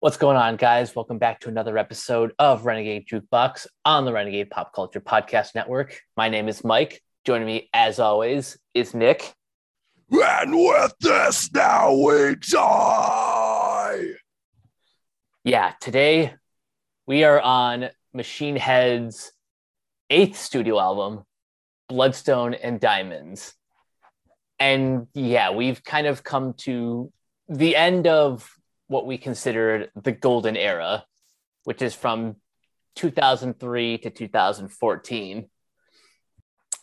What's going on, guys? Welcome back to another episode of Renegade Jukebox on the Renegade Pop Culture Podcast Network. My name is Mike. Joining me, as always, is Nick. And with this, now we die. Yeah, today we are on Machine Head's eighth studio album, Bloodstone and Diamonds. And yeah, we've kind of come to the end of what we considered the golden era, which is from 2003 to 2014.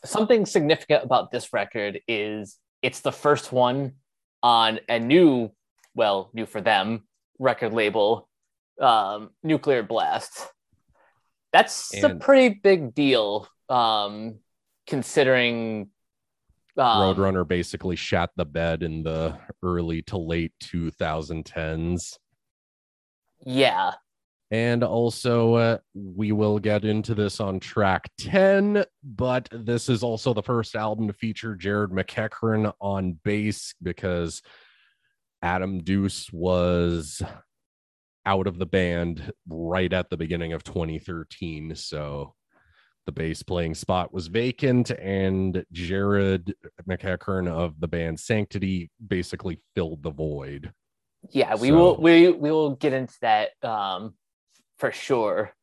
Something significant about this record is it's the first one on a new, well, new for them, record label, um, Nuclear Blast. That's and a pretty big deal, um, considering um, Roadrunner basically shot the bed in the early to late 2010s. Yeah. And also, uh, we will get into this on track 10, but this is also the first album to feature Jared MacEachern on bass because Adam Duce was out of the band right at the beginning of 2013. So the bass playing spot was vacant, and Jared MacEachern of the band Sanctity basically filled the void. Yeah, we so. will we we will get into that um, for sure.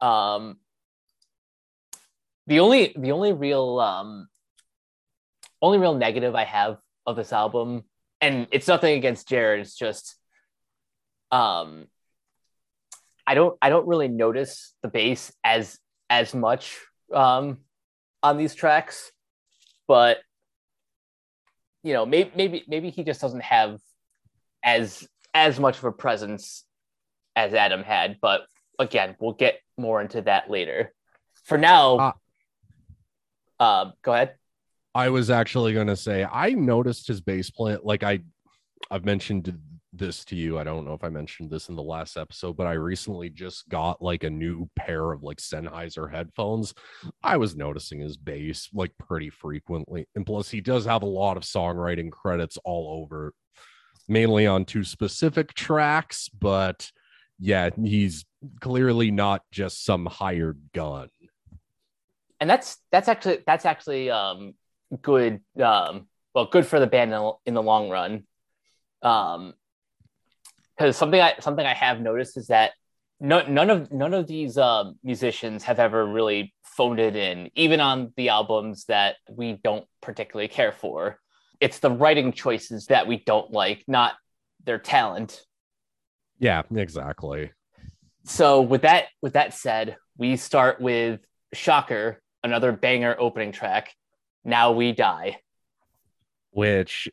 Um, the only the only real um, only real negative I have of this album, and it's nothing against Jared. It's just um, I don't I don't really notice the bass as as much um, on these tracks, but you know, maybe maybe maybe he just doesn't have as as much of a presence as Adam had. But again, we'll get more into that later. For now, uh, uh go ahead. I was actually going to say I noticed his bass playing. Like I, I've mentioned this to you. I don't know if I mentioned this in the last episode, but I recently just got like a new pair of like Sennheiser headphones. I was noticing his bass like pretty frequently. And plus, he does have a lot of songwriting credits all over, mainly on two specific tracks. But yeah, he's clearly not just some hired gun. And that's that's actually that's actually um good um well good for the band in the, long run um because something I something I have noticed is that no, none of none of these uh, musicians have ever really phoned it in, even on the albums that we don't particularly care for. It's the writing choices that we don't like, not their talent. Yeah, exactly. So with that with that said, we start with Shocker, another banger opening track. Now we die. Which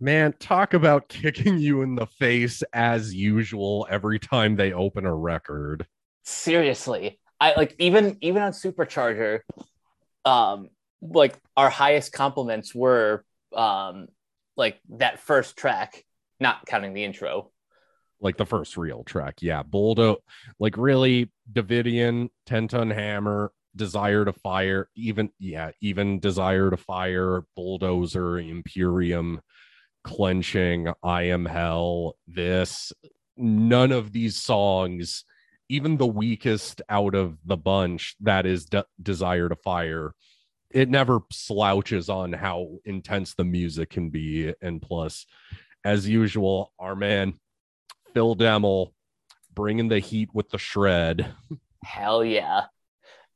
Man, talk about kicking you in the face as usual every time they open a record. Seriously. I like even even on Supercharger, um, like our highest compliments were um like that first track, not counting the intro. Like the first real track. Yeah. Bulldo like really Davidian, 10 ton hammer, desire to fire, even yeah, even desire to fire, bulldozer, Imperium clenching, I am hell, this, none of these songs, even the weakest out of the bunch that is De- Desire to Fire, it never slouches on how intense the music can be. And plus, as usual, our man, Phil Demmel, bringing the heat with the shred. Hell yeah.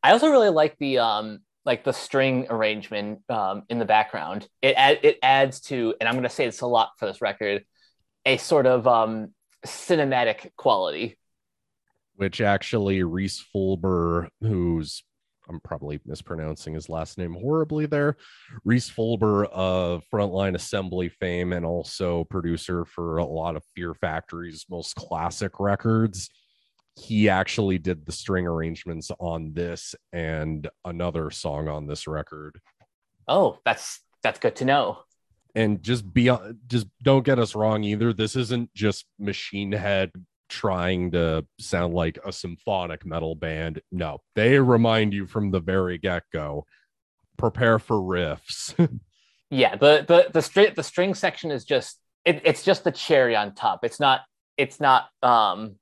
I also really like the um like the string arrangement um, in the background. It ad- it adds to, and I'm going to say this a lot for this record, a sort of um, cinematic quality. Which actually Rhys Fulber, who's I'm probably mispronouncing his last name horribly there. Rhys Fulber of Frontline Assembly fame and also producer for a lot of Fear Factory's most classic records he actually did the string arrangements on this and another song on this record. Oh, that's that's good to know. And just beyond just don't get us wrong either. This isn't just Machine Head trying to sound like a symphonic metal band. No, they remind you from the very get-go. Prepare for riffs. yeah, the the the string the string section is just it, it's just the cherry on top. It's not it's not um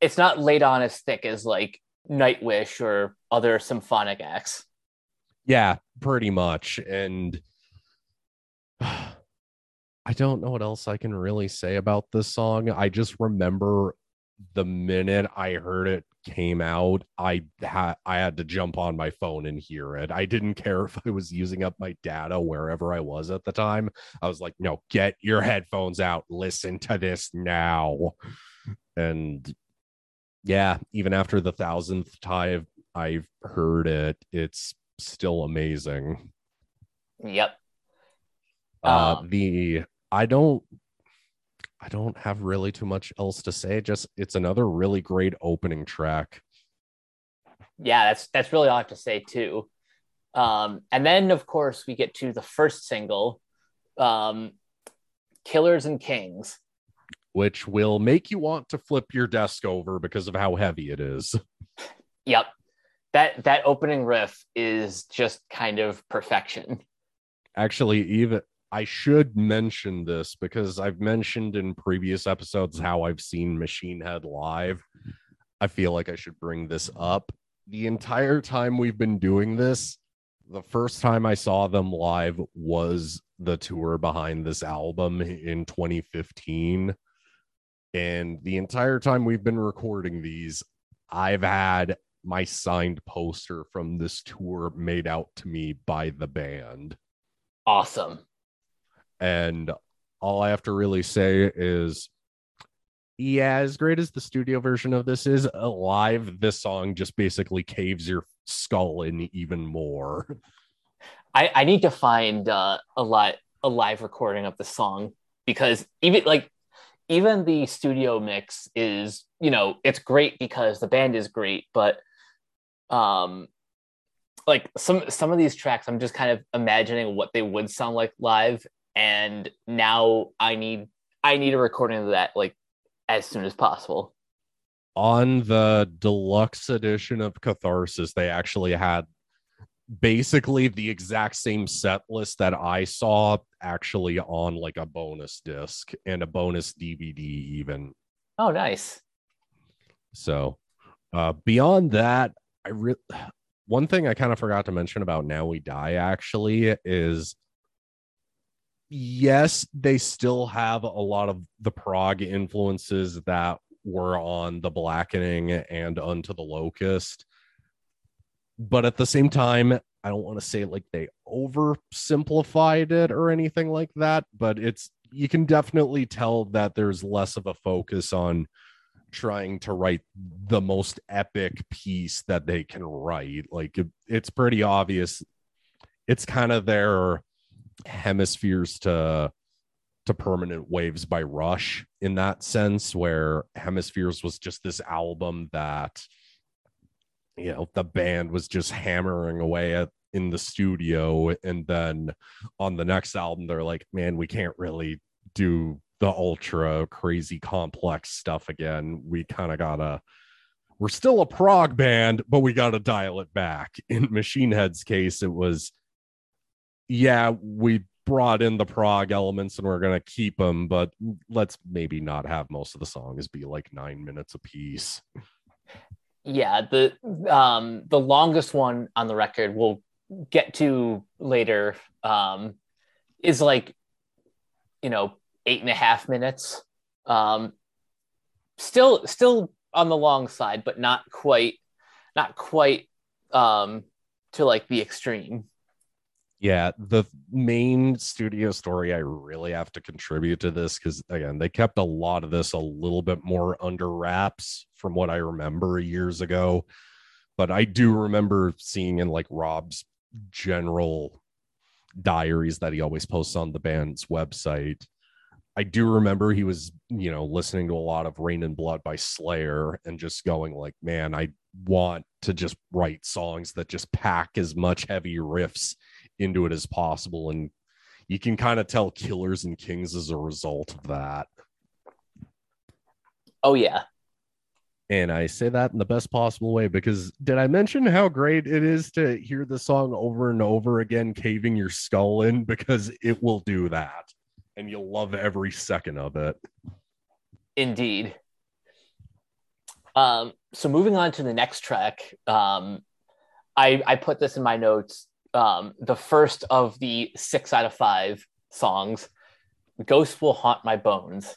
it's not laid on as thick as like Nightwish or other symphonic acts. Yeah, pretty much. And I don't know what else I can really say about this song. I just remember the minute I heard it came out, I had I had to jump on my phone and hear it. I didn't care if I was using up my data wherever I was at the time. I was like, "No, get your headphones out. Listen to this now." And yeah, even after the thousandth time I've heard it, it's still amazing. Yep. Uh, um, the I don't I don't have really too much else to say. Just it's another really great opening track. Yeah, that's that's really all I have to say too. Um, and then of course we get to the first single, um, "Killers and Kings," which will make you want to flip your desk over because of how heavy it is. Yep, that that opening riff is just kind of perfection. Actually, even I should mention this because I've mentioned in previous episodes how I've seen Machine Head live. I feel like I should bring this up. The entire time we've been doing this, the first time I saw them live was the tour behind this album in 2015. And the entire time we've been recording these, I've had my signed poster from this tour made out to me by the band. Awesome. And all I have to really say is, yeah, as great as the studio version of this is, live, this song just basically caves your skull in even more. I, I need to find uh, a lot a live recording of the song because even like even the studio mix is you know it's great because the band is great but um like some some of these tracks i'm just kind of imagining what they would sound like live and now I need I need a recording of that like as soon as possible. On the deluxe edition of Catharsis, they actually had basically the exact same set list that I saw actually on like a bonus disc and a bonus DVD even. Oh, nice. So, uh beyond that, I really one thing I kind of forgot to mention about Now We Die actually is yes, they still have a lot of the prog influences that were on the blackening and unto the locust. But at the same time, I don't want to say like they oversimplified it or anything like that, but it's you can definitely tell that there's less of a focus on trying to write the most epic piece that they can write. Like it, it's pretty obvious. It's kind of their hemispheres to to permanent waves by rush in that sense where hemispheres was just this album that you know the band was just hammering away at in the studio and then on the next album they're like man we can't really do the ultra crazy complex stuff again we kind of gotta we're still a prog band but we gotta dial it back in machine head's case it was yeah, we brought in the prog elements and we're to keep them, but let's maybe not have most of the songs be like nine minutes a piece. Yeah, the um the longest one on the record we'll get to later um is like you know eight and a half minutes. Um still still on the long side, but not quite not quite um to like the extreme. Yeah, the main studio story I really have to contribute to this because again, they kept a lot of this a little bit more under wraps from what I remember years ago. But I do remember seeing in like Rob's general diaries that he always posts on the band's website. I do remember he was, you know, listening to a lot of Reign in Blood by Slayer and just going like, man, I want to just write songs that just pack as much heavy riffs into it as possible and you can kind of tell killers and kings as a result of that oh yeah and i say that in the best possible way because did i mention how great it is to hear the song over and over again caving your skull in because it will do that and you'll love every second of it Indeed. Um, so moving on to the next track, um, I I put this in my notes. Um, the first of the six out of five songs, "Ghosts Will Haunt My Bones."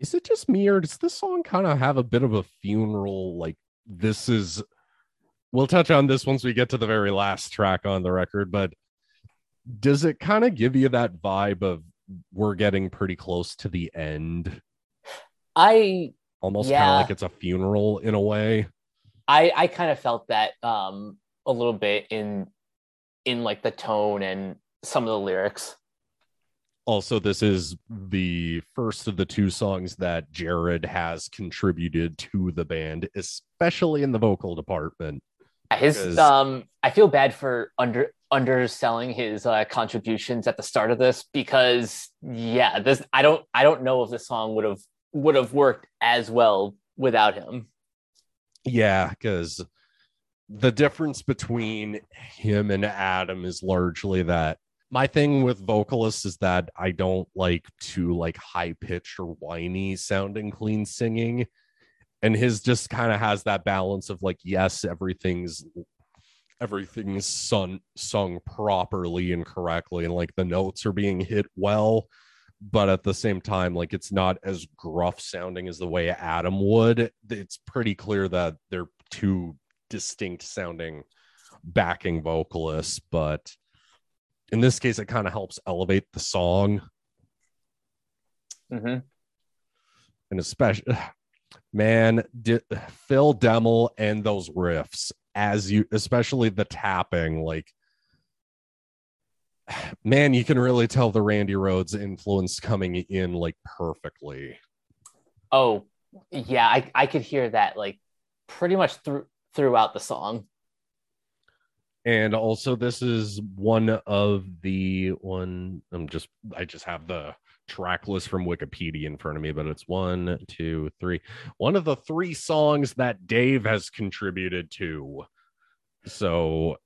Is it just me, or does this song kind of have a bit of a funeral? Like this is. We'll touch on this once we get to the very last track on the record, but does it kind of give you that vibe of we're getting pretty close to the end? I almost Yeah. kind of like it's a funeral in a way. I I kind of felt that um a little bit in in like the tone and some of the lyrics. Also, this is the first of the two songs that Jared has contributed to the band, especially in the vocal department. His Because- um I feel bad for under underselling his uh, contributions at the start of this because yeah, this I don't I don't know if this song would have would have worked as well without him. Yeah, because the difference between him and Adam is largely that my thing with vocalists is that I don't like too like high pitched or whiny sounding clean singing. And his just kind of has that balance of like, yes, everything's everything's sung sung properly and correctly, and like the notes are being hit well, but at the same time, like it's not as gruff sounding as the way Adam would. It's pretty clear that they're two distinct sounding backing vocalists, but in this case, it kind of helps elevate the song. Hmm and especially man di- phil demmel and those riffs as you especially the tapping like man you can really tell the randy rhoads influence coming in like perfectly. Oh yeah, I I could hear that like pretty much through throughout the song. and also this is one of the one i'm just i just have the track list from wikipedia in front of me but it's one two three one of the three songs that dave has contributed to so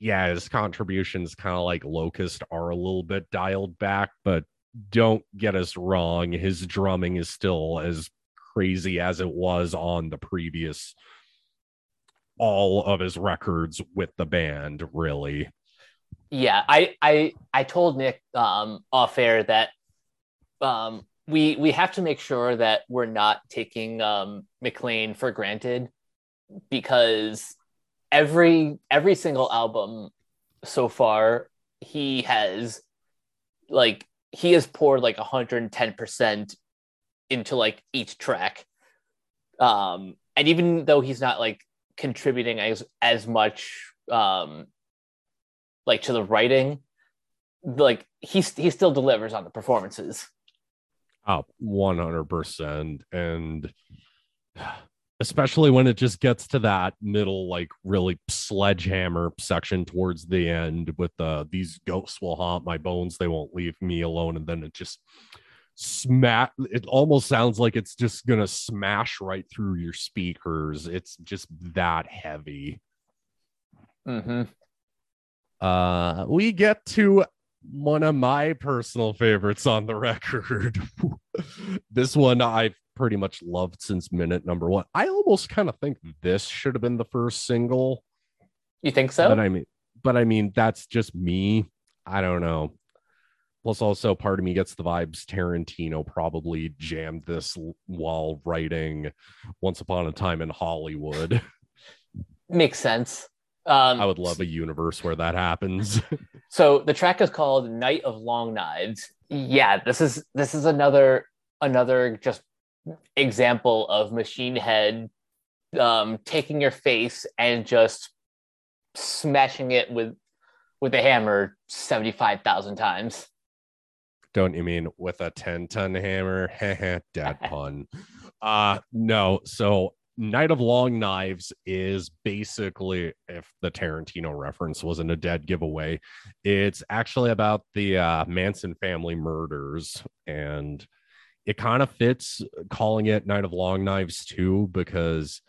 yeah his contributions kind of like locust are a little bit dialed back but don't get us wrong his drumming is still as crazy as it was on the previous all of his records with the band really. Yeah i i i told nick um off air that um we we have to make sure that we're not taking um mcclain for granted because every every single album so far he has like he has poured like 110% into like each track. Um and even though he's not like contributing as as much um like to the writing like he he still delivers on the performances. Up 100% and especially when it just gets to that middle like really sledgehammer section towards the end with the these ghosts will haunt my bones. They won't leave me alone. And then it just smack it almost sounds like it's just gonna smash right through your speakers. It's just that heavy. Mm-hmm. uh we get to one of my personal favorites on the record. This one i've pretty much loved since minute number one. I almost kind of think this should have been the first single. You think so? But i mean but i mean that's just me. I don't know plus also part of me gets the vibes tarantino probably jammed this while writing once upon a time in hollywood. Makes sense. Um i would love a universe where that happens. So the track is called night of long knives. Yeah this is this is another another just example of machine head um taking your face and just smashing it with with a hammer 75,000 times don't you mean with a 10 ton hammer? Dad pun. Uh no so night of long knives is basically if the tarantino reference wasn't a dead giveaway it's actually about the uh, manson family murders and it kind of fits calling it night of long knives too because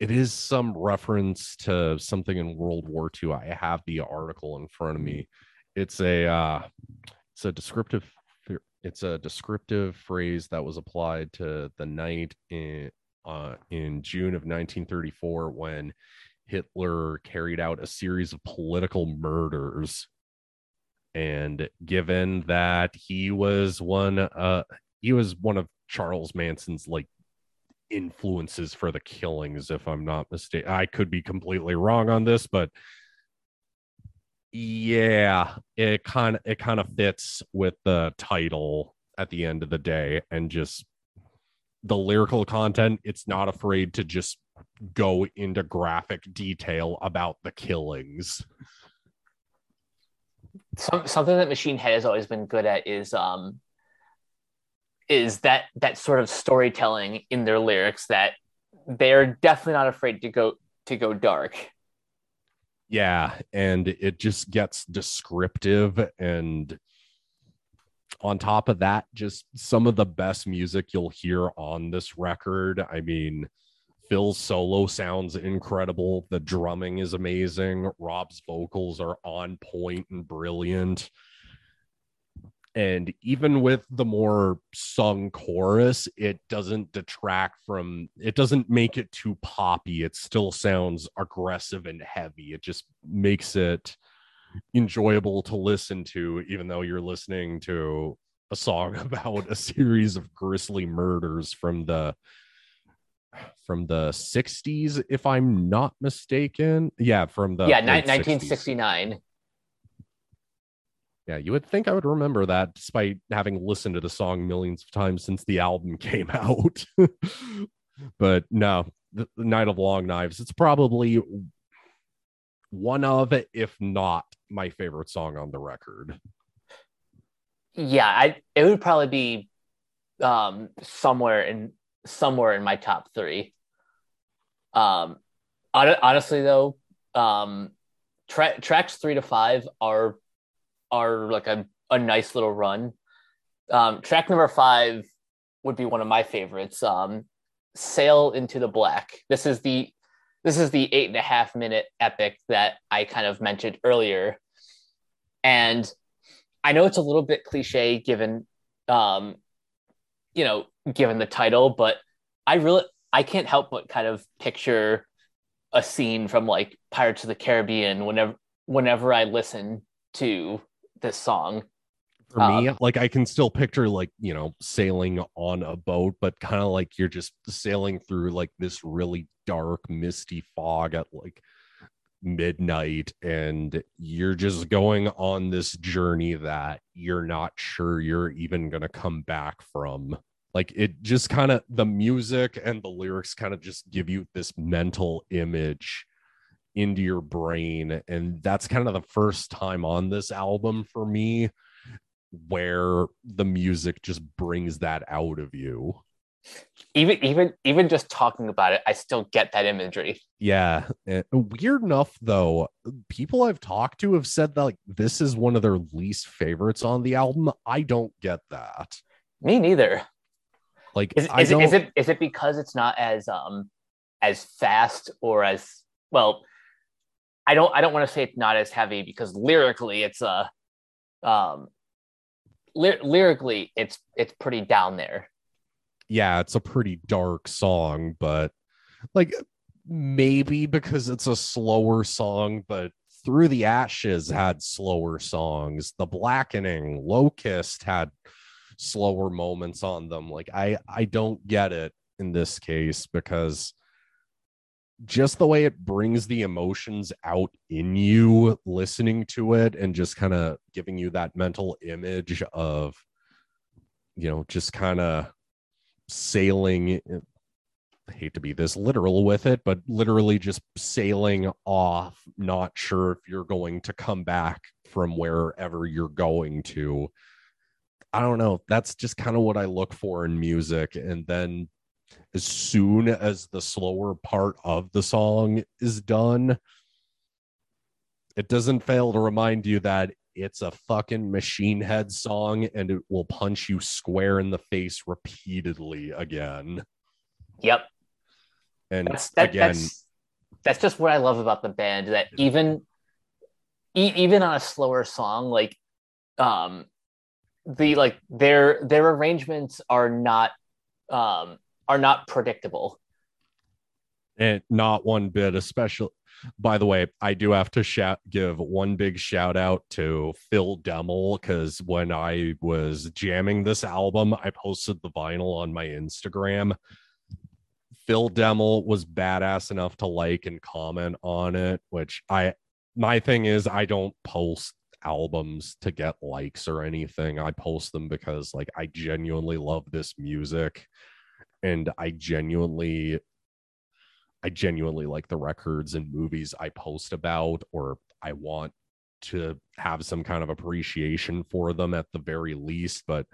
it is some reference to something in world war ii i have the article in front of me. It's a uh it's a descriptive it's a descriptive phrase that was applied to the night in uh, in June of 1934 when Hitler carried out a series of political murders. And given that he was one, uh, he was one of Charles Manson's like influences for the killings, if I'm not mistaken. I could be completely wrong on this, but yeah, it kind of it kind of fits with the title at the end of the day and just the lyrical content. It's not afraid to just go into graphic detail about the killings. Some, something that machine head has always been good at is um is that that sort of storytelling in their lyrics that they're definitely not afraid to go to go dark yeah and it just gets descriptive and on top of that just some of the best music you'll hear on this record. I mean phil's solo sounds incredible. The drumming is amazing. Rob's vocals are on point and brilliant and even with the more sung chorus it doesn't detract from it doesn't make it too poppy. It still sounds aggressive and heavy. It just makes it enjoyable to listen to even though you're listening to a song about a series of grisly murders from the from the 60s if i'm not mistaken. Yeah from the yeah ni- 1969 yeah, you would think I would remember that despite having listened to the song millions of times since the album came out. but no, the, the Night of Long Knives, it's probably one of, if not my favorite song on the record. Yeah, I it would probably be um somewhere in somewhere in my top three. Um honestly though, um tra- tracks three to five are are like a, a nice little run. Um, track number five would be one of my favorites. Um, Sail into the Black. This is the this is the eight and a half minute epic that I kind of mentioned earlier, and I know it's a little bit cliche given, um, you know, given the title, but I really I can't help but kind of picture a scene from like Pirates of the Caribbean whenever whenever I listen to this song. For me, um, like I can still picture like, you know, sailing on a boat, but kind of like you're just sailing through like this really dark, misty fog at like midnight and you're just going on this journey that you're not sure you're even going to come back from like it just kind of the music and the lyrics kind of just give you this mental image into your brain and that's kind of the first time on this album for me where the music just brings that out of you. Even even even just talking about it i still get that imagery. Yeah eh, weird enough though people i've talked to have said that like this is one of their least favorites on the album. I don't get that. Me neither. Like is, is, it, is it is it because it's not as um as fast or as well I don't I don't want to say it's not as heavy because lyrically it's a uh, um ly- lyrically it's it's pretty down there. Yeah, it's a pretty dark song, but like maybe because it's a slower song, but through the ashes had slower songs. The blackening, locust had slower moments on them. Like I I don't get it in this case because just the way it brings the emotions out in you listening to it and just kind of giving you that mental image of you know just kind of sailing I hate to be this literal with it but literally just sailing off not sure if you're going to come back from wherever you're going to. I don't know. That's just kind of what I look for in music. And then as soon as the slower part of the song is done, it doesn't fail to remind you that it's a fucking machine head song and it will punch you square in the face repeatedly again. Yep. And that's, that, again, that's, that's just what I love about the band that even e- even on a slower song like um the like their their arrangements are not um are not predictable. And not one bit especially by the way i do have to shout give one big shout out to phil demmel because when i was jamming this album i posted the vinyl on my instagram. Phil demmel was badass enough to like and comment on it which i my thing is i don't post albums to get likes or anything. I post them because like i genuinely love this music and i genuinely I genuinely like the records and movies I post about, or I want to have some kind of appreciation for them at the very least. But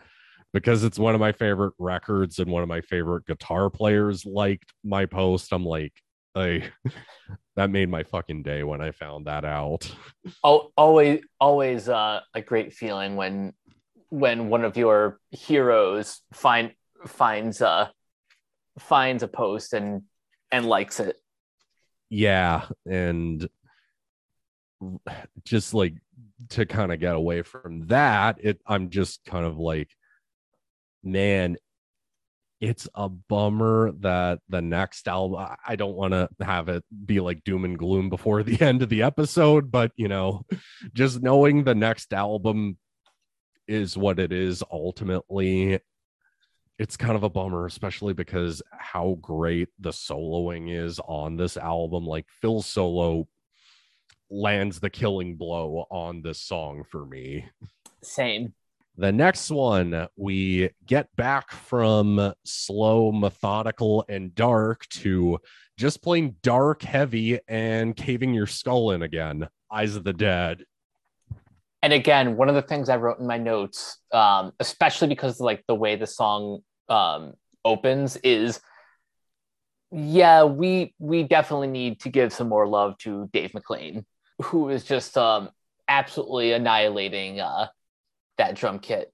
because it's one of my favorite records and one of my favorite guitar players liked my post, I'm like, I that made my fucking day when I found that out. Oh, always, always uh, a great feeling when when one of your heroes find finds uh finds a post and and likes it. Yeah, and just like to kind of get away from that, it I'm just kind of like man, it's a bummer that the next album I don't want to have it be like doom and gloom before the end of the episode, but you know, just knowing the next album is what it is ultimately it's kind of a bummer, especially because how great the soloing is on this album. Like Phil's solo lands the killing blow on this song for me. Same. The next one, we get back from slow, methodical, and dark to just plain dark, heavy, and caving your skull in again. Eyes of the Dead. And again, one of the things I wrote in my notes, um, especially because like the way the song um, opens, is yeah, we we definitely need to give some more love to Dave McClain, who is just um, absolutely annihilating uh, that drum kit.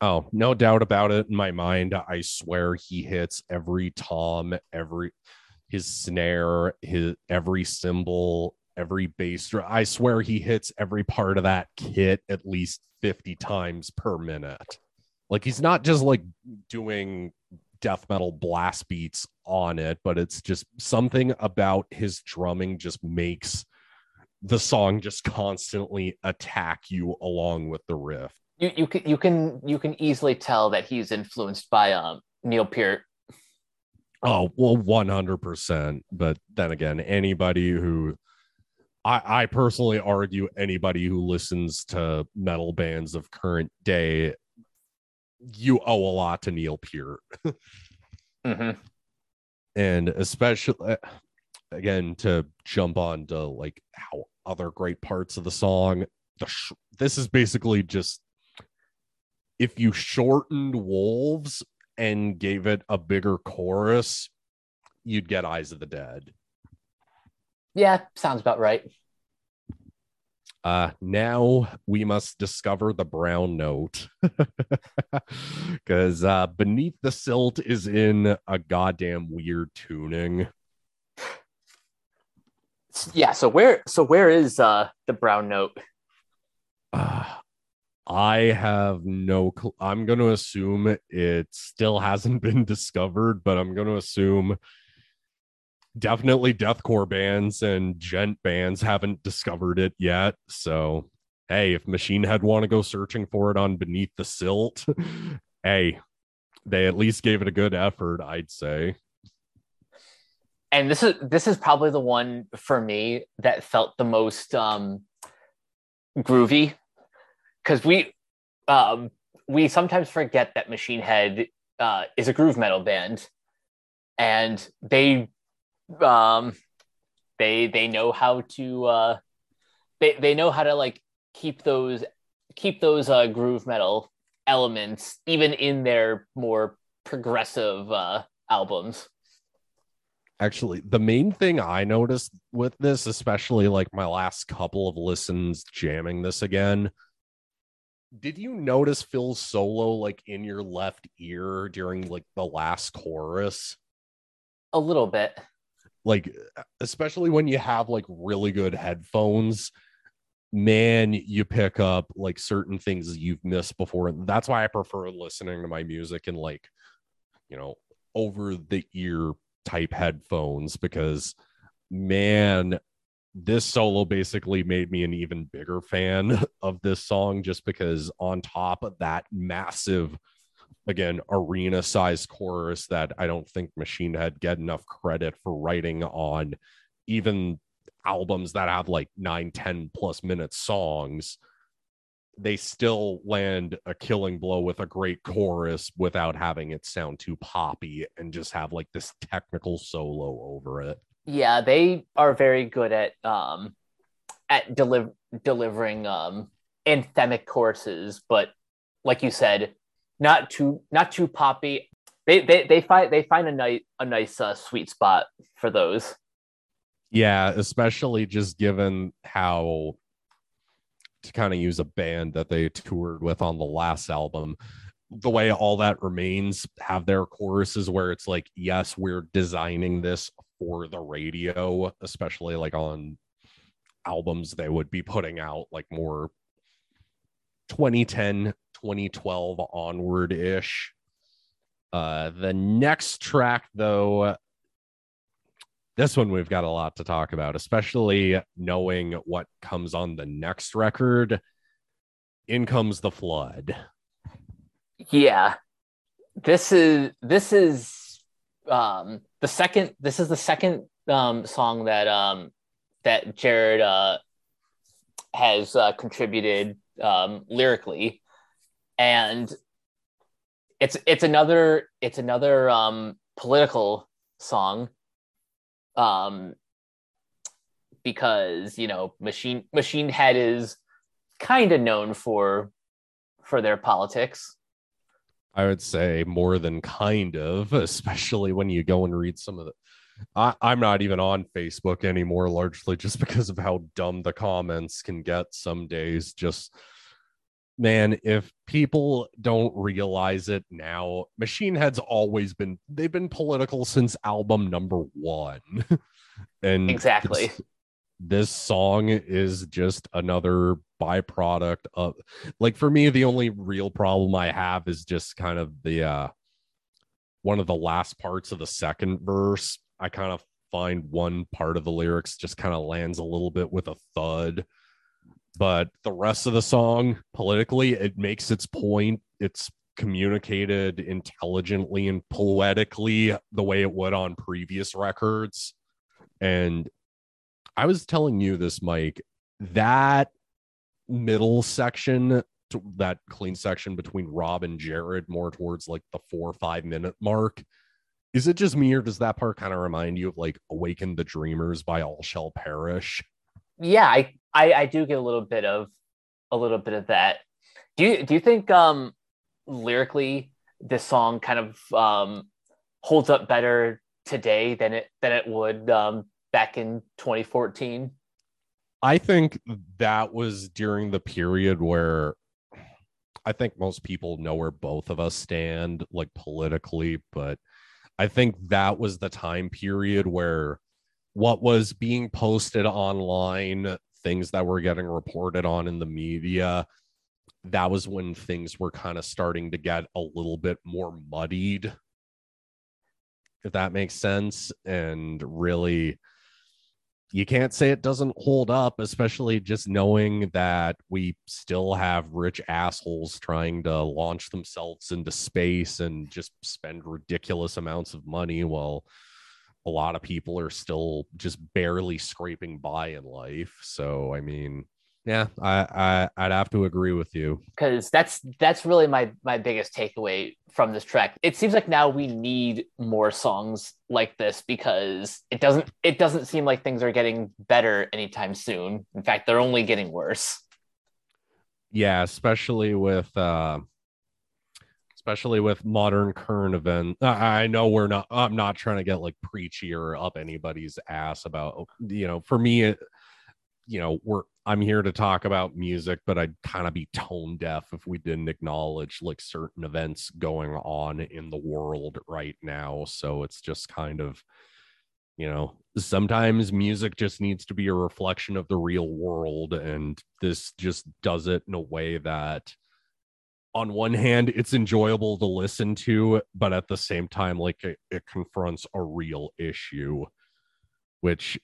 Oh, no doubt about it in my mind. I swear he hits every tom, every his snare, his every cymbal, every bass drum. I swear he hits every part of that kit at least 50 times per minute. Like he's not just like doing death metal blast beats on it, but it's just something about his drumming just makes the song just constantly attack you along with the riff. You you can you can you can easily tell that he's influenced by um Neil Peart. Oh well, one hundred percent. But then again, anybody who I, I personally argue anybody who listens to metal bands of current day, you owe a lot to Neil Peart. mm-hmm. And especially again to jump on to like how other great parts of the song. The sh- this is basically just if you shortened Wolves and gave it a bigger chorus, you'd get Eyes of the Dead. Yeah, sounds about right. Uh, now we must discover the brown note. Because uh, beneath the silt is in a goddamn weird tuning. Yeah so where so where is uh the brown note? Uh, i have no cl- i'm going to assume it still hasn't been discovered but i'm going to assume definitely deathcore bands and djent bands haven't discovered it yet. So hey if machine head want to go searching for it on beneath the silt hey they at least gave it a good effort i'd say. And this is this is probably the one for me that felt the most um, groovy. Because we um, we sometimes forget that Machine Head uh, is a groove metal band, and they um, they they know how to uh, they they know how to like keep those keep those uh, groove metal elements even in their more progressive uh, albums. Actually the main thing i noticed with this especially like my last couple of listens jamming this again did you notice phil's solo like in your left ear during like the last chorus? A little bit like especially when you have like really good headphones man, you pick up like certain things you've missed before. That's why I prefer listening to my music in like, you know, over the ear type headphones because man, this solo basically made me an even bigger fan of this song just because on top of that massive again arena size chorus that I don't think Machine Head get enough credit for writing on even albums that have like 9 10 plus minute songs. They still land a killing blow with a great chorus without having it sound too poppy and just have like this technical solo over it. Yeah they are very good at um at deliver delivering um anthemic courses but like you said not too not too poppy. They they, they find they find a nice a nice uh, sweet spot for those. Yeah, especially just given how to kind of use a band that they toured with on the last album, the way all that remains have their choruses where it's like, yes, we're designing this for the radio, especially like on albums they would be putting out like more 2010 2012 onward ish uh the next track though this one we've got a lot to talk about, especially knowing what comes on the next record. In comes the flood. Yeah. This is this is um the second this is the second um song that um that Jared uh has uh, contributed um lyrically and it's it's another it's another um political song um, because you know machine machine head is kind of known for for their politics. I would say more than kind of especially when you go and read some of the I, i'm not even on facebook anymore largely just because of how dumb the comments can get some days. Just man, if people don't realize it now, Machine Head's always been they've been political since album number one. and exactly this, this, song is just another byproduct of like for me, the only real problem I have is just kind of the uh one of the last parts of the second verse. I kind of find one part of the lyrics just kind of lands a little bit with a thud but the rest of the song politically it makes its point. It's communicated intelligently and poetically the way it would on previous records. And i was telling you this mike that middle section that clean section between rob and jared more towards like the four or five minute mark is it just me or does that part kind of remind you of like awaken the dreamers by all shall perish yeah, I, I I do get a little bit of a little bit of that. Do you do you think um lyrically this song kind of um holds up better today than it than it would um back in 2014? I think that was during the period where I think most people know where both of us stand, like politically, but I think that was the time period where what was being posted online, things that were getting reported on in the media, that was when things were kind of starting to get a little bit more muddied, if that makes sense. And really, you can't say it doesn't hold up, especially just knowing that we still have rich assholes trying to launch themselves into space and just spend ridiculous amounts of money while a lot of people are still just barely scraping by in life. So, I mean, yeah, I, I would have to agree with you because that's that's really my my biggest takeaway from this track. It seems like now we need more songs like this because it doesn't it doesn't seem like things are getting better anytime soon. In fact, they're only getting worse. Yeah, especially with uh especially with modern current event. I know we're not, I'm not trying to get like preachy or up anybody's ass about, oh, you know, for me, it, you know, we're, I'm here to talk about music, but I'd kind of be tone deaf if we didn't acknowledge like certain events going on in the world right now. So it's just kind of, you know, sometimes music just needs to be a reflection of the real world. And this just does it in a way that, on one hand, it's enjoyable to listen to, but at the same time, like it, it confronts a real issue, which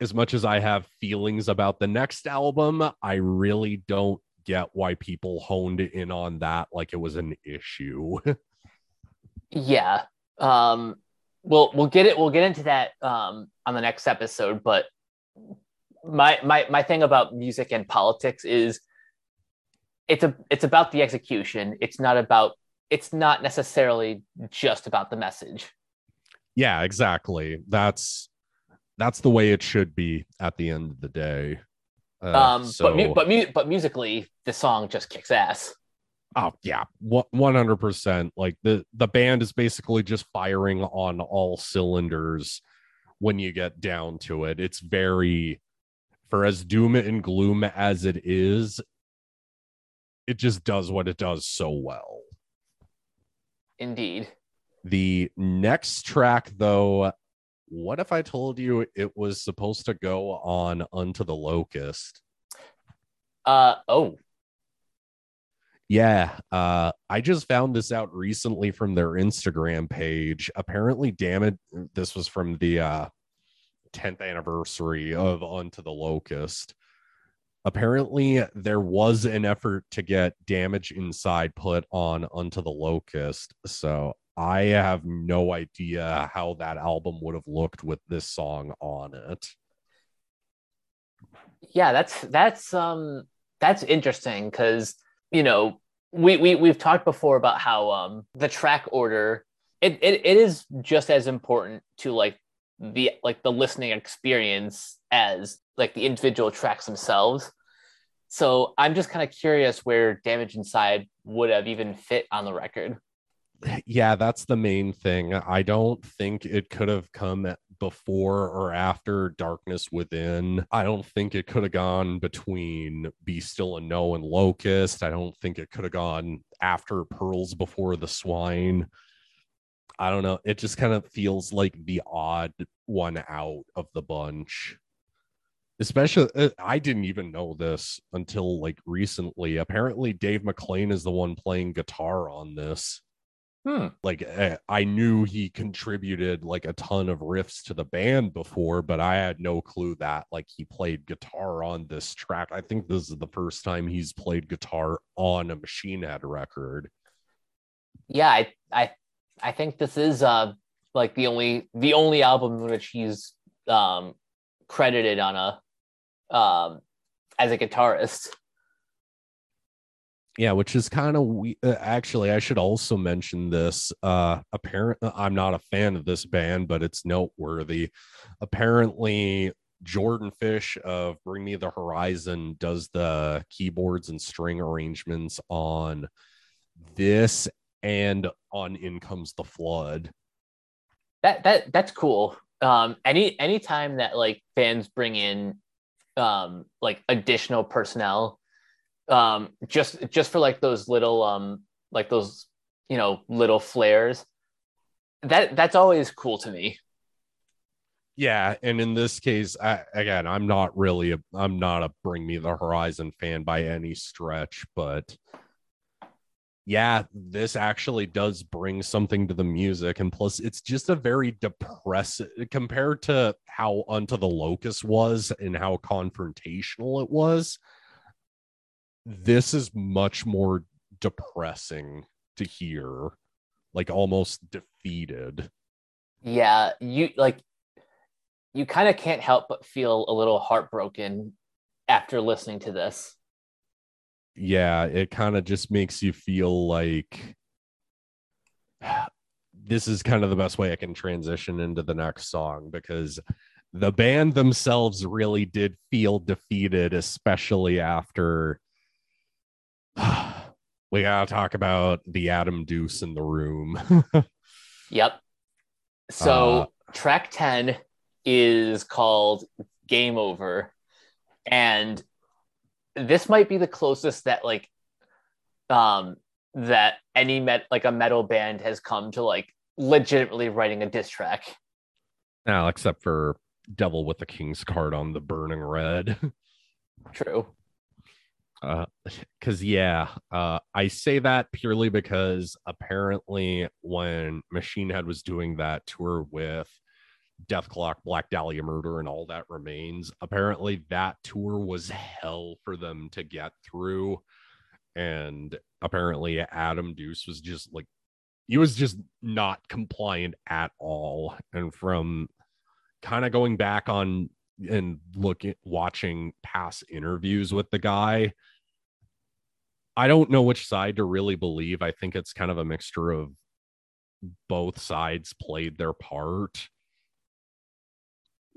as much as I have feelings about the next album, I really don't get why people honed in on that like it was an issue. yeah. Um we'll we'll get it we'll get into that um on the next episode, but my my my thing about music and politics is it's a it's about the execution. It's not about it's not necessarily just about the message. Yeah, exactly. That's that's the way it should be at the end of the day. Uh, um, so... but mu- but mu- but musically, the song just kicks ass. Oh yeah, one hundred percent. Like the the band is basically just firing on all cylinders. When you get down to it, it's very for as doom and gloom as it is. It just does what it does so well. Indeed. The next track, though, what if I told you it was supposed to go on Unto the Locust? Uh oh. Yeah, uh I just found this out recently from their Instagram page. Apparently, damn it, this was from the uh 10th anniversary of Unto the Locust. Apparently, there was an effort to get Damage Inside put on Unto the Locust. So I have no idea how that album would have looked with this song on it. Yeah, that's that's um that's interesting because you know we we we've talked before about how um the track order it, it it is just as important to like the like the listening experience as like the individual tracks themselves. So I'm just kind of curious where Damage Inside would have even fit on the record yeah, that's the main thing. I don't think it could have come before or after Darkness Within. I don't think it could have gone between Be Still and Know and Locust. I don't think it could have gone after Pearls Before the Swine. I don't know. It just kind of feels like the odd one out of the bunch. Especially, uh, I didn't even know this until like recently. Apparently, Dave McClain is the one playing guitar on this. Hmm. Like eh, I knew he contributed like a ton of riffs to the band before, but I had no clue that like he played guitar on this track. I think this is the first time he's played guitar on a Machine Head record. Yeah, I I I think this is uh like the only the only album in which he's um credited on a um as a guitarist. Yeah which is kind of we uh, actually i should also mention this uh apparent uh, i'm not a fan of this band but it's noteworthy. Apparently jordan fish of bring me the horizon does the keyboards and string arrangements on this and on in comes the flood. That that that's cool. Um any anytime that like fans bring in um like additional personnel um, just just for like those little um, like those you know little flares. That that's always cool to me. Yeah, and in this case, I, again, I'm not really a I'm not a Bring Me the Horizon fan by any stretch, but yeah, this actually does bring something to the music, and plus, it's just a very depressive compared to how Unto the Locust was and how confrontational it was this is much more depressing to hear like almost defeated. Yeah you like you kind of can't help but feel a little heartbroken after listening to this yeah it kind of just makes you feel like this is kind of the best way i can transition into the next song because the band themselves really did feel defeated especially after we gotta talk about the Adam Duce in the room. yep. So uh, track 10 is called Game Over. And this might be the closest that like um that any met like a metal band has come to like legitimately writing a diss track. Now, except for Devil with the King's card on the Burning Red. True. Uh, cause yeah, uh, I say that purely because apparently when Machine Head was doing that tour with Dethklok, Black Dahlia Murder, and all that remains, apparently that tour was hell for them to get through. And apparently Adam Duce was just like he was just not compliant at all. And from kind of going back on and looking watching past interviews with the guy i don't know which side to really believe i think it's kind of a mixture of both sides played their part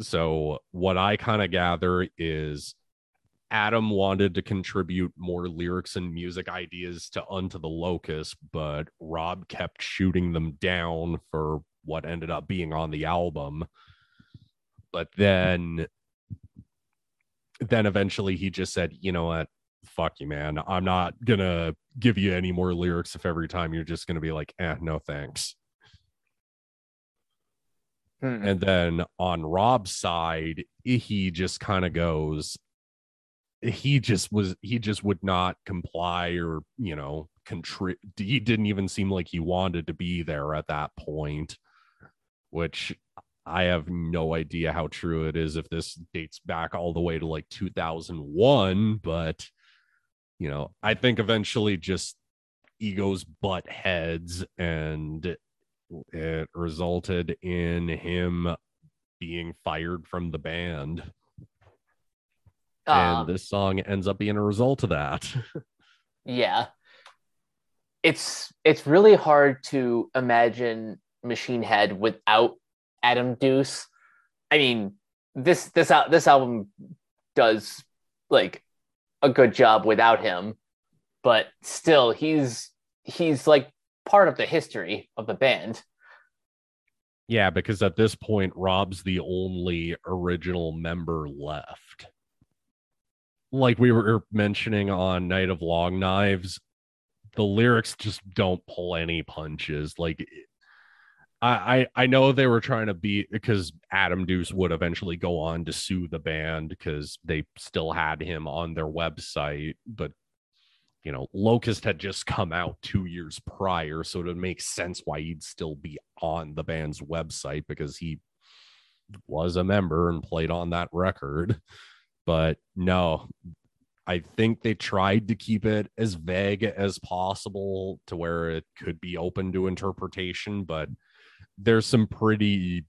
so what i kind of gather is adam wanted to contribute more lyrics and music ideas to unto the locust but rob kept shooting them down for what ended up being on the album. But then then eventually he just said you know what? Fuck you man. I'm not gonna give you any more lyrics if every time you're just gonna be like eh no thanks Hmm. and then on rob's side he just kind of goes he just was he just would not comply or you know contri- he didn't even seem like he wanted to be there at that point which I have no idea how true it is if this dates back all the way to like 2001, but you know, I think eventually just egos butt heads and it resulted in him being fired from the band. Um, and this song ends up being a result of that. yeah it's it's really hard to imagine machine head without adam duce i mean this this al- this album does like a good job without him but still he's he's like part of the history of the band yeah, because at this point, Rob's the only original member left. Like we were mentioning on Night of Long Knives, the lyrics just don't pull any punches. Like I, I know they were trying to be because Adam Duce would eventually go on to sue the band because they still had him on their website, but you know, Locust had just come out two years prior, so it makes sense why he'd still be on the band's website because he was a member and played on that record. But no, I think they tried to keep it as vague as possible to where it could be open to interpretation, but there's some pretty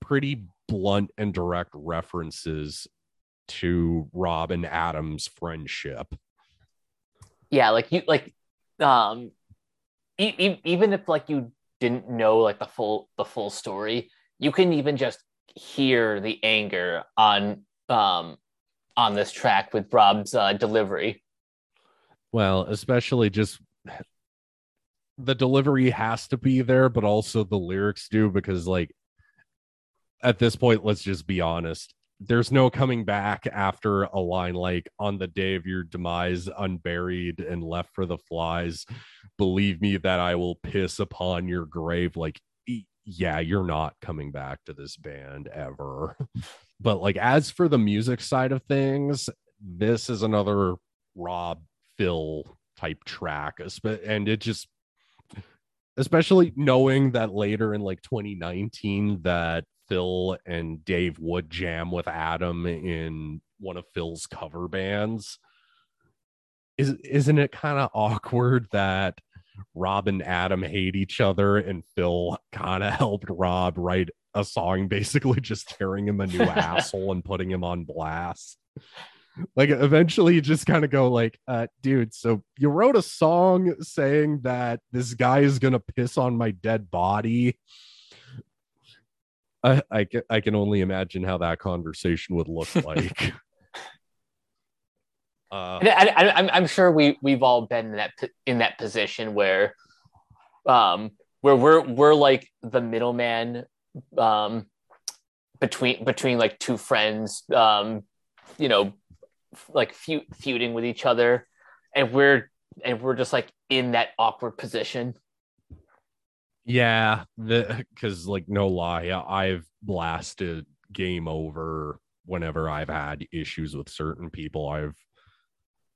pretty blunt and direct references to Rob and Adam's friendship. Yeah like you like um e- e- even if like you didn't know like the full the full story you can even just hear the anger on um on this track with rob's uh, delivery Well, especially just the delivery has to be there, but also the lyrics do because, like, at this point, let's just be honest. There's no coming back after a line like, on the day of your demise, unburied and left for the flies. Believe me that I will piss upon your grave. Like, yeah, you're not coming back to this band ever. but, like, as for the music side of things, this is another Rob Phil type track, and it just especially knowing that later in like 2019 that Phil and Dave would jam with Adam in one of Phil's cover bands. Is isn't it kind of awkward that Rob and Adam hate each other and Phil kind of helped Rob write a song basically just tearing him a new asshole and putting him on blast? Like eventually you just kind of go like uh dude so you wrote a song saying that this guy is gonna piss on my dead body? I, I, I can only imagine how that conversation would look like. Uh I, I, I'm, I'm sure we we've all been in that in that position where um where we're we're like the middleman um between between like two friends um you know like feud, feuding with each other and we're and we're just like in that awkward position. Yeah, because like no lie, I've blasted game over whenever I've had issues with certain people I've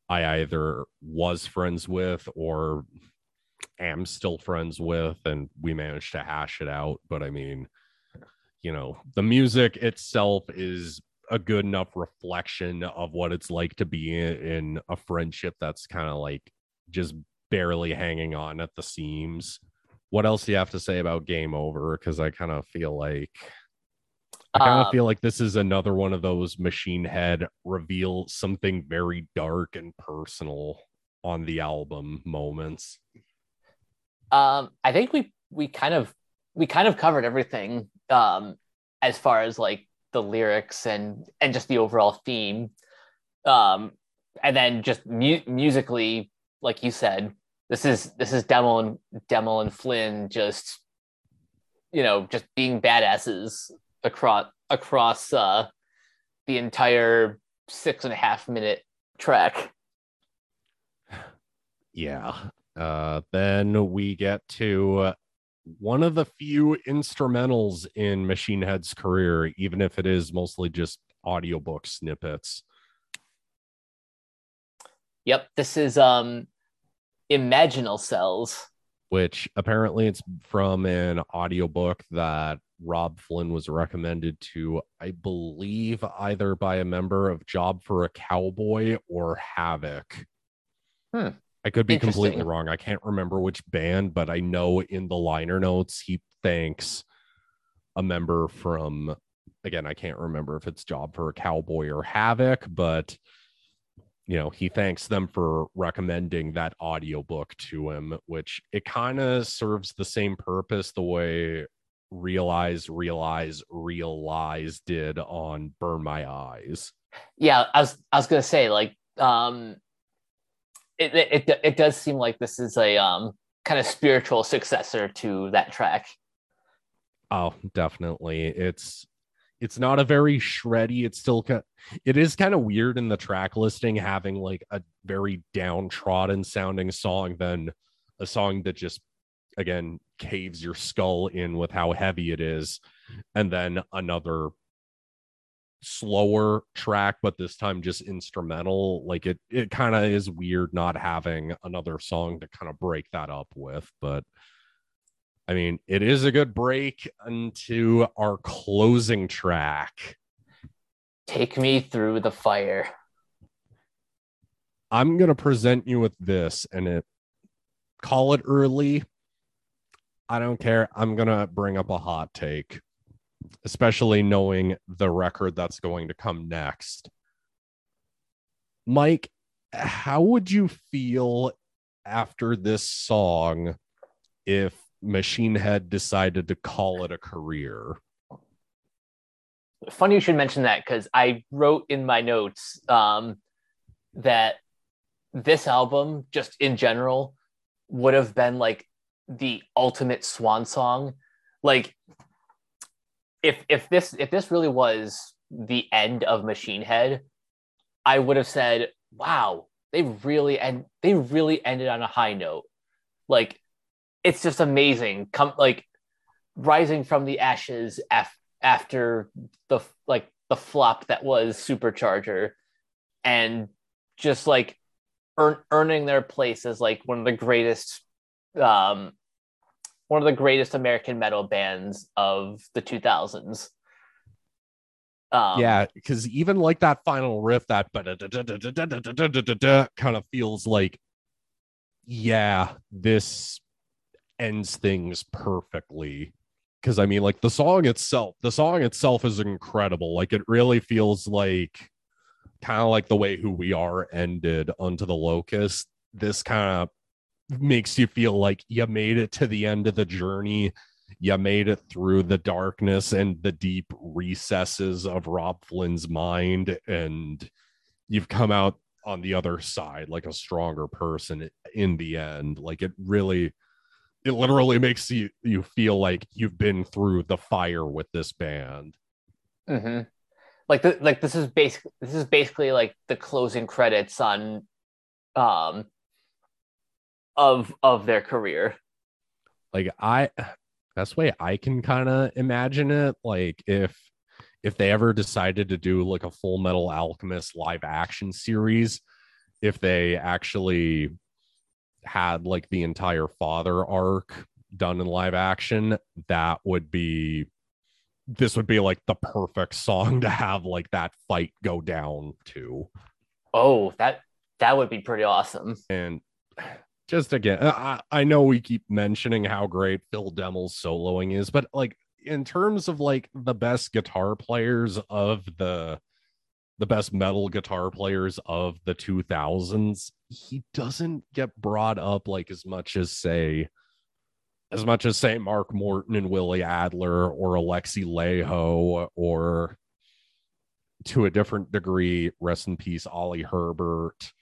I either was friends with or am still friends with and we managed to hash it out but I mean you know the music itself is a good enough reflection of what it's like to be in, in a friendship that's kind of like just barely hanging on at the seams. What else do you have to say about game over? Because i kind of feel like i kind of um, feel like this is another one of those machine head reveal something very dark and personal on the album moments. Um i think we we kind of we kind of covered everything um as far as like the lyrics and and just the overall theme um and then just mu- musically like you said this is this is Demmel and Demmel and Flynn just you know just being badasses across across uh, the entire six and a half minute track. Yeah. Uh, then we get to one of the few instrumentals in Machine Head's career, even if it is mostly just audiobook snippets. Yep, this is um imaginal cells which apparently it's from an audiobook that Robb Flynn was recommended to, I believe, either by a member of Job for a Cowboy or Havok. Hmm. I could be completely wrong. I can't remember which band, but I know in the liner notes he thanks a member from, again, I can't remember if it's Job for a Cowboy or Havok, but you know he thanks them for recommending that audiobook to him which it kind of serves the same purpose the way realize realize realize did on burn my eyes yeah i was i was gonna say like um it it, it does seem like this is a um kind of spiritual successor to that track. Oh definitely. It's it's not a very shreddy it's still it is kind of weird in the track listing having like a very downtrodden sounding song than a song that just again caves your skull in with how heavy it is and then another slower track but this time just instrumental like it it kind of is weird not having another song to kind of break that up with but I mean, it is a good break into our closing track. Take me through the fire. I'm going to present you with this and it call it early. I don't care. I'm going to bring up a hot take, especially knowing the record that's going to come next. Mike, how would you feel after this song if Machine Head decided to call it a career. Funny you should mention that because I wrote in my notes um, that this album, just in general, would have been like the ultimate swan song. Like, if if this if this really was the end of Machine Head, I would have said, "Wow, they really and they really ended on a high note." Like it's just amazing. Come like rising from the ashes af- after the like the flop that was Supercharger, and just like earn- earning their place as like one of the greatest, um, one of the greatest American metal bands of the two thousands. Um, yeah, because even like that final riff, that kind of feels like, yeah, this ends things perfectly. Because i mean like the song itself the song itself is incredible. Like it really feels like kind of like the way who we are ended unto the locust. This kind of makes you feel like you made it to the end of the journey you made it through the darkness and the deep recesses of Robb flynn's mind and you've come out on the other side like a stronger person in the end like it really it literally makes you you feel like you've been through the fire with this band. Mm-hmm. Like the, like this is basically this is basically like the closing credits on um of of their career. like I best way I can kind of imagine it, like if if they ever decided to do like a full metal alchemist live action series, if they actually had like the entire father arc done in live action, that would be this would be like the perfect song to have like that fight go down to. Oh, that that would be pretty awesome. And just again, uh, I, I know we keep mentioning how great Phil Demmel's soloing is, but like in terms of like the best guitar players of the the best metal guitar players of the 2000s, he doesn't get brought up like as much as say as much as say Mark Morton and Willie Adler or Alexi Laiho or to a different degree, rest in peace, Oli Herbert.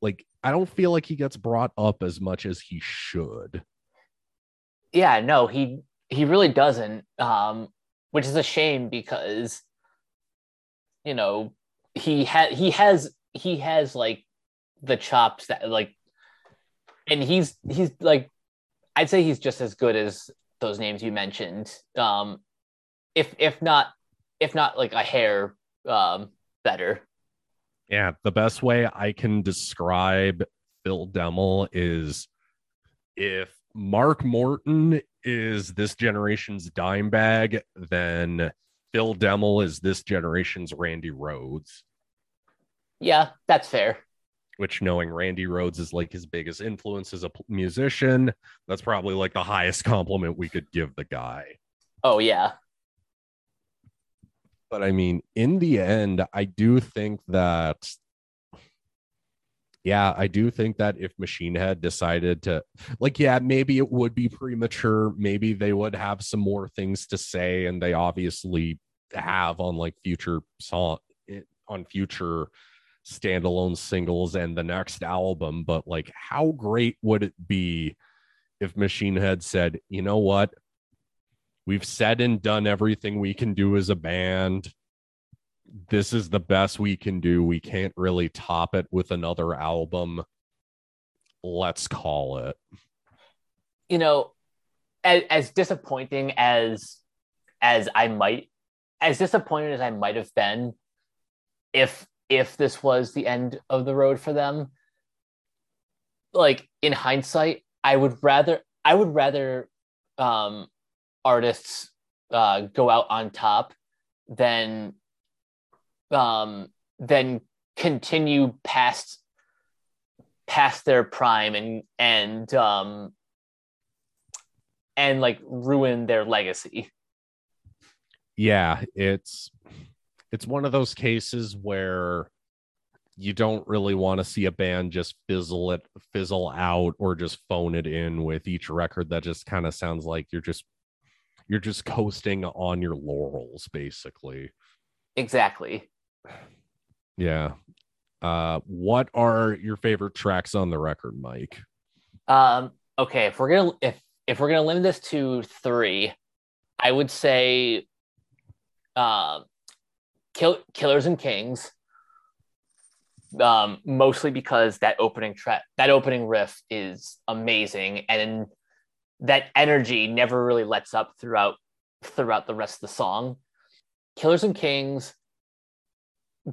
Like I don't feel like he gets brought up as much as he should. Yeah, no, he he really doesn't. Um, which is a shame because you know, he had he has he has like the chops that like and he's he's like I'd say he's just as good as those names you mentioned. Um if if not if not like a hair um better. Yeah, the best way I can describe Phil Demmel is if Mark Morton is this generation's Dimebag, then Phil Demmel is this generation's Randy Rhoads. Yeah, that's fair. Which, knowing Randy Rhoads is like his biggest influence as a musician, that's probably like the highest compliment we could give the guy. Oh, yeah. But I mean, in the end, I do think that yeah, I do think that if Machine Head decided to, like, yeah, maybe it would be premature. Maybe they would have some more things to say, and they obviously have on like future song eh, on future standalone singles and the next album. But like, how great would it be if Machine Head said, you know what? We've said and done everything we can do as a band this is the best we can do. We can't really top it with another album. Let's call it. You know, as, as disappointing as as I might as disappointed as I might have been if if this was the end of the road for them, like in hindsight, I would rather I would rather um artists uh go out on top then um, then continue past past their prime and and um, and like ruin their legacy. Yeah, it's it's one of those cases where you don't really want to see a band just fizzle it fizzle out or just phone it in with each record that just kind of sounds like you're just you're just coasting on your laurels basically exactly yeah. Uh, what are your favorite tracks on the record, Mike? Um, okay, if we're gonna if if we're gonna limit this to three, I would say uh, Kill, Killers and Kings. Um, mostly because that opening track, that opening riff is amazing, and that energy never really lets up throughout throughout the rest of the song. Killers and Kings,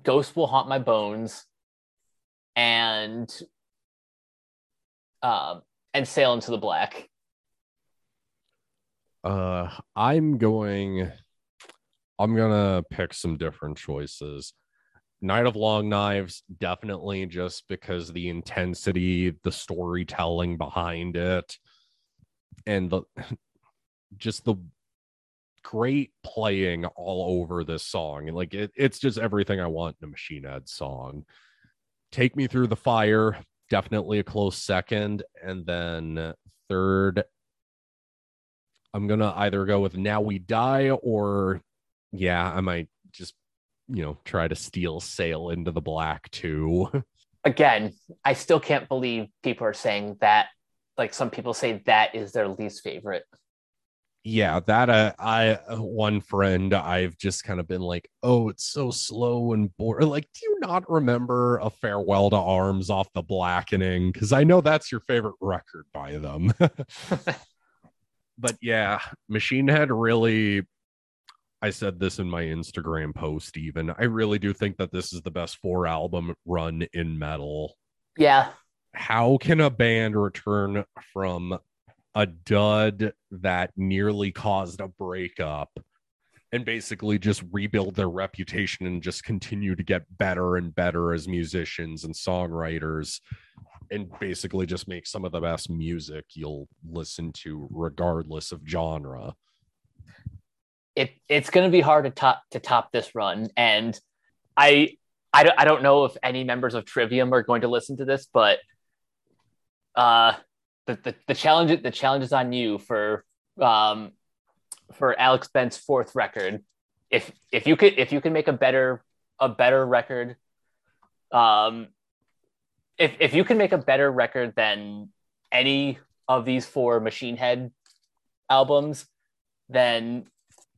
Ghost will haunt my bones, and uh, and sail into the black. Uh, I'm going. I'm gonna pick some different choices. Night of Long Knives, definitely just because the intensity, the storytelling behind it, and the just the great playing all over this song. Like it, it's just everything I want in a Machine Head song. Take Me Through the Fire, definitely a close second. And then third, I'm gonna either go with Now We Die or yeah, I might just you know try to steal sail into the black too. Again, I still can't believe people are saying that. Like some people say that is their least favorite yeah that uh, i uh, one friend i've just kind of been like oh it's so slow and boring like do you not remember a farewell to arms off the blackening because i know that's your favorite record by them but yeah, Machine Head really. I said this in my Instagram post, even. I really do think that this is the best four album run in metal. Yeah. How can a band return from a dud that nearly caused a breakup and basically just rebuild their reputation and just continue to get better and better as musicians and songwriters and basically just make some of the best music you'll listen to regardless of genre? It it's going to be hard to top to top this run. And i I don't, I don't know if any members of trivium are going to listen to this but uh the, the, the challenge the challenge is on you for um for alex bent's fourth record. If if you could if you can make a better a better record um if if you can make a better record than any of these four machine head albums then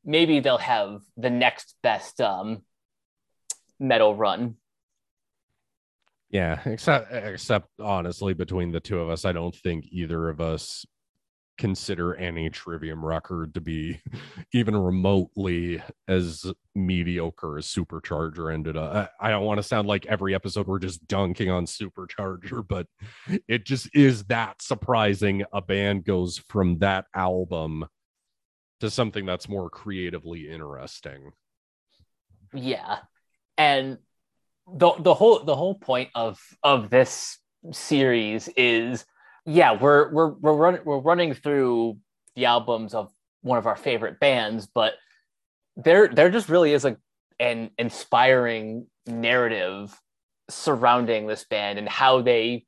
maybe they'll have the next best um metal run yeah except except honestly between the two of us i don't think either of us consider any trivium record to be even remotely as mediocre as supercharger ended up. I don't want to sound like every episode we're just dunking on supercharger but it just is that surprising a band goes from that album to something that's more creatively interesting. Yeah and the the whole the whole point of of this series is yeah, we're we're we're running we're running through the albums of one of our favorite bands, but there there just really is a an inspiring narrative surrounding this band and how they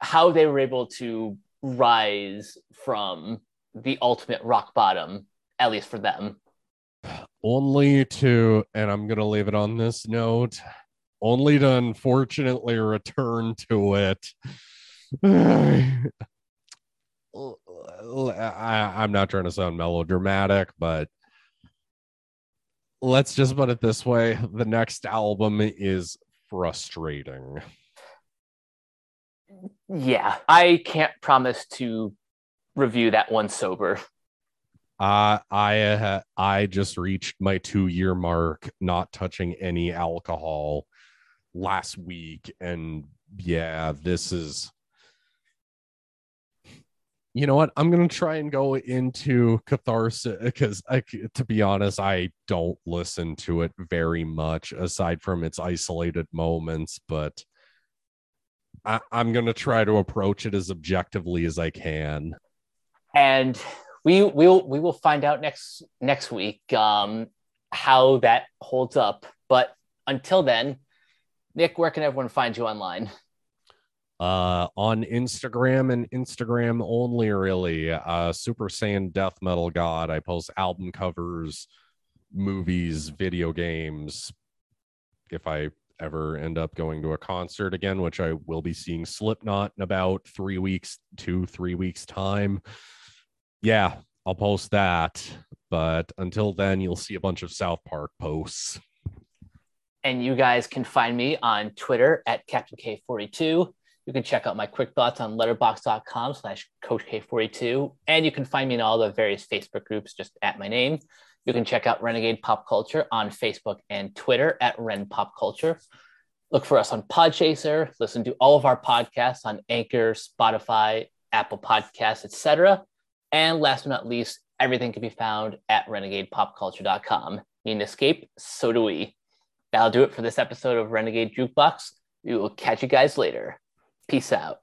how they were able to rise from the ultimate rock bottom, at least for them. Only to, and I'm gonna leave it on this note, only to unfortunately return to it I, I'm not trying to sound melodramatic, but let's just put it this way the next album is frustrating. Yeah, I can't promise to review that one sober. Uh, I uh, I just reached my two year mark, not touching any alcohol last week, and yeah, this is you know what? I'm gonna try and go into catharsis because, to be honest, I don't listen to it very much aside from its isolated moments. But I, I'm gonna try to approach it as objectively as I can. And we will we will find out next next week um, how that holds up. But until then, Nick, where can everyone find you online? uh on instagram and instagram only really. Uh super saiyan death metal god. I post album covers movies video games if i ever end up going to a concert again which i will be seeing slipknot in about three weeks two three weeks time. Yeah i'll post that. But until then you'll see a bunch of south park posts and you guys can find me on twitter at captain k42 you can check out my quick thoughts on letterboxd.com slash coach K42. And you can find me in all the various Facebook groups just at my name. You can check out Renegade Pop Culture on Facebook and Twitter at Ren Pop Culture. Look for us on Podchaser. Listen to all of our podcasts on Anchor, Spotify, Apple Podcasts, etc. And last but not least, everything can be found at renegadepopculture.com. Need an escape? So do we. That'll do it for this episode of Renegade Jukebox. We will catch you guys later. Peace out.